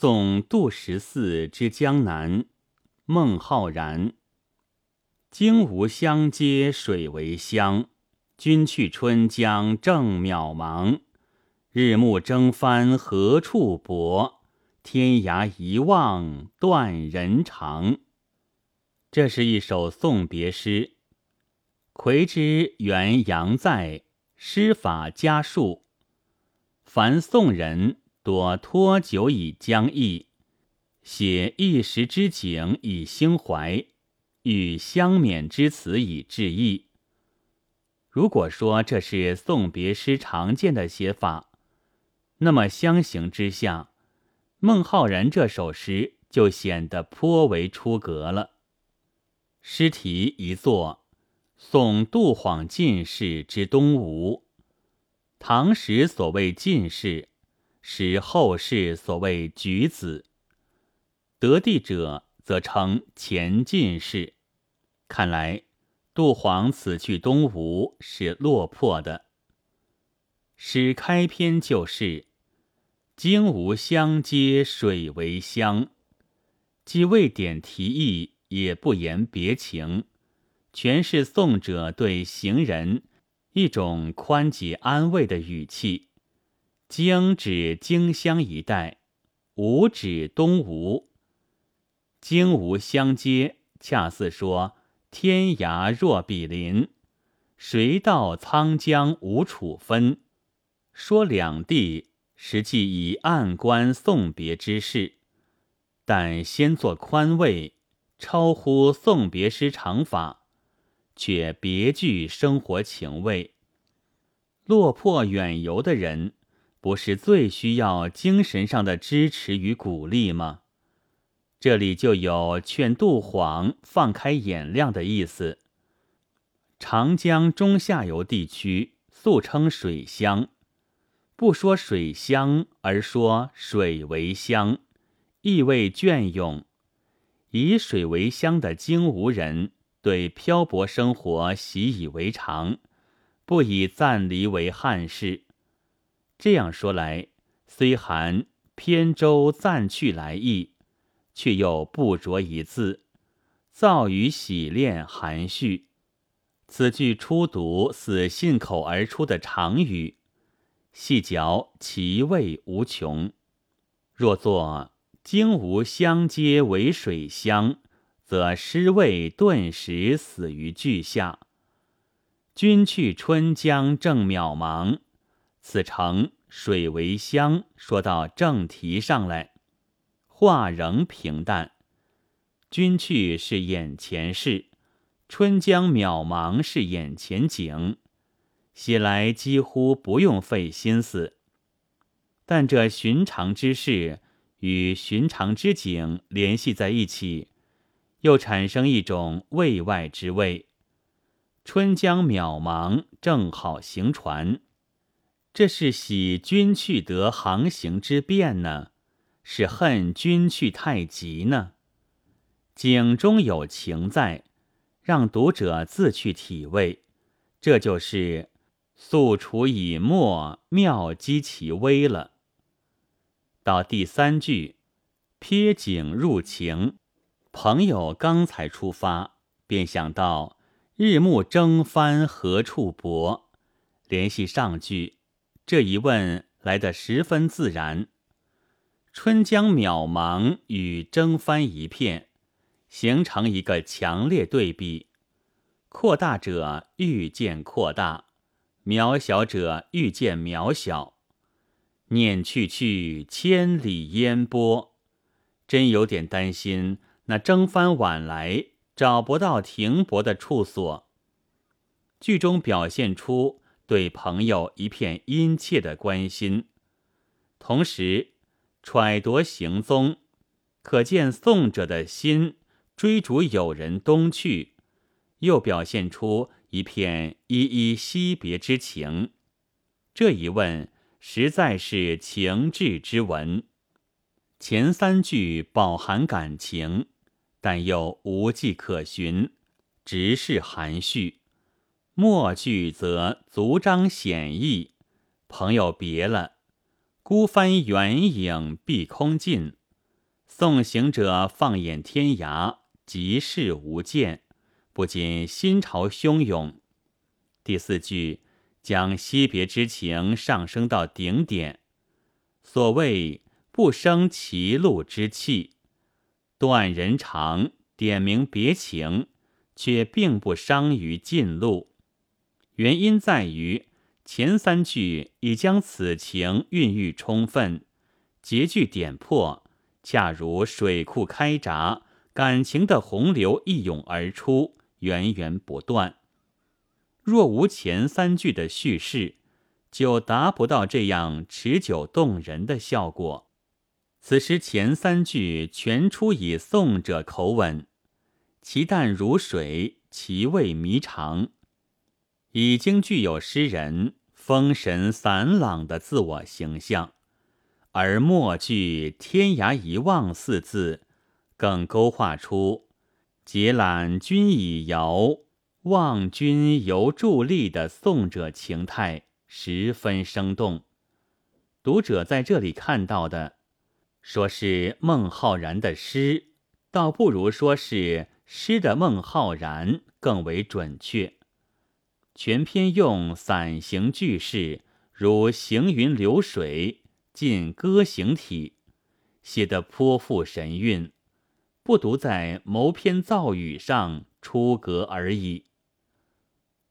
送杜十四之江南，孟浩然。荆无相接水为乡，君去春江正渺茫。日暮征帆何处泊？天涯一望断人肠。这是一首送别诗。魁之原杨在，诗法佳数。凡宋人。多托酒以将意，写一时之景以兴怀，与相勉之词以致意。如果说这是送别诗常见的写法，那么相形之下，孟浩然这首诗就显得颇为出格了。诗题一作，送杜晃进士之东吴。唐时所谓进士。使后世所谓举子，得地者则称前进士。看来杜黄此去东吴是落魄的。诗开篇就是“荆无相接水为乡”，既未点题意，也不言别情，全是宋者对行人一种宽解安慰的语气。京指荆襄一带，吴指东吴。荆吴相接，恰似说天涯若比邻，谁道沧江无处分？说两地，实际以暗观送别之事，但先做宽慰，超乎送别诗常法，却别具生活情味。落魄远游的人。不是最需要精神上的支持与鼓励吗？这里就有劝杜黄放开眼量的意思。长江中下游地区素称水乡，不说水乡，而说水为乡，意味隽永。以水为乡的荆吴人，对漂泊生活习以为常，不以暂离为憾事。这样说来，虽含扁舟暂去来意，却又不着一字，造语洗练含蓄。此句初读似信口而出的长语，细嚼其味无穷。若作“荆无相接为水乡”，则诗味顿时死于句下。君去春江正渺茫。此城水为乡，说到正题上来，话仍平淡。君去是眼前事，春江渺茫是眼前景，写来几乎不用费心思。但这寻常之事与寻常之景联系在一起，又产生一种味外之味。春江渺茫，正好行船。这是喜君去得航行之便呢，是恨君去太急呢？景中有情在，让读者自去体味。这就是素除以墨，妙积其微了。到第三句，瞥景入情，朋友刚才出发，便想到日暮征帆何处泊，联系上句。这一问来得十分自然。春江渺茫与征帆一片，形成一个强烈对比。扩大者愈见扩大，渺小者愈见渺小。念去去，千里烟波，真有点担心那征帆晚来，找不到停泊的处所。剧中表现出。对朋友一片殷切的关心，同时揣度行踪，可见送者的心追逐友人东去，又表现出一片依依惜别之情。这一问实在是情志之文。前三句饱含感情，但又无迹可寻，直是含蓄。末句则足章显意，朋友别了，孤帆远影碧空尽，送行者放眼天涯，即是无间，不禁心潮汹涌。第四句将惜别之情上升到顶点。所谓不生歧路之气，断人肠，点明别情，却并不伤于近路。原因在于前三句已将此情孕育充分，结句点破。恰如水库开闸，感情的洪流一涌而出，源源不断。若无前三句的叙事，就达不到这样持久动人的效果。此时前三句全出以颂者口吻，其淡如水，其味弥长，已经具有诗人风神散朗的自我形象。而末句“天涯一望”四字，更勾画出“结览君已遥，望君犹伫立”的颂者情态，十分生动。读者在这里看到的，说是孟浩然的诗，倒不如说是诗的孟浩然更为准确。全篇用散行句式，如行云流水。尽歌行体，写得颇富神韵，不独在谋篇造语上出格而已。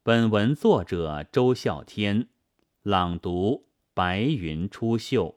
本文作者周孝天，朗读：白云出岫。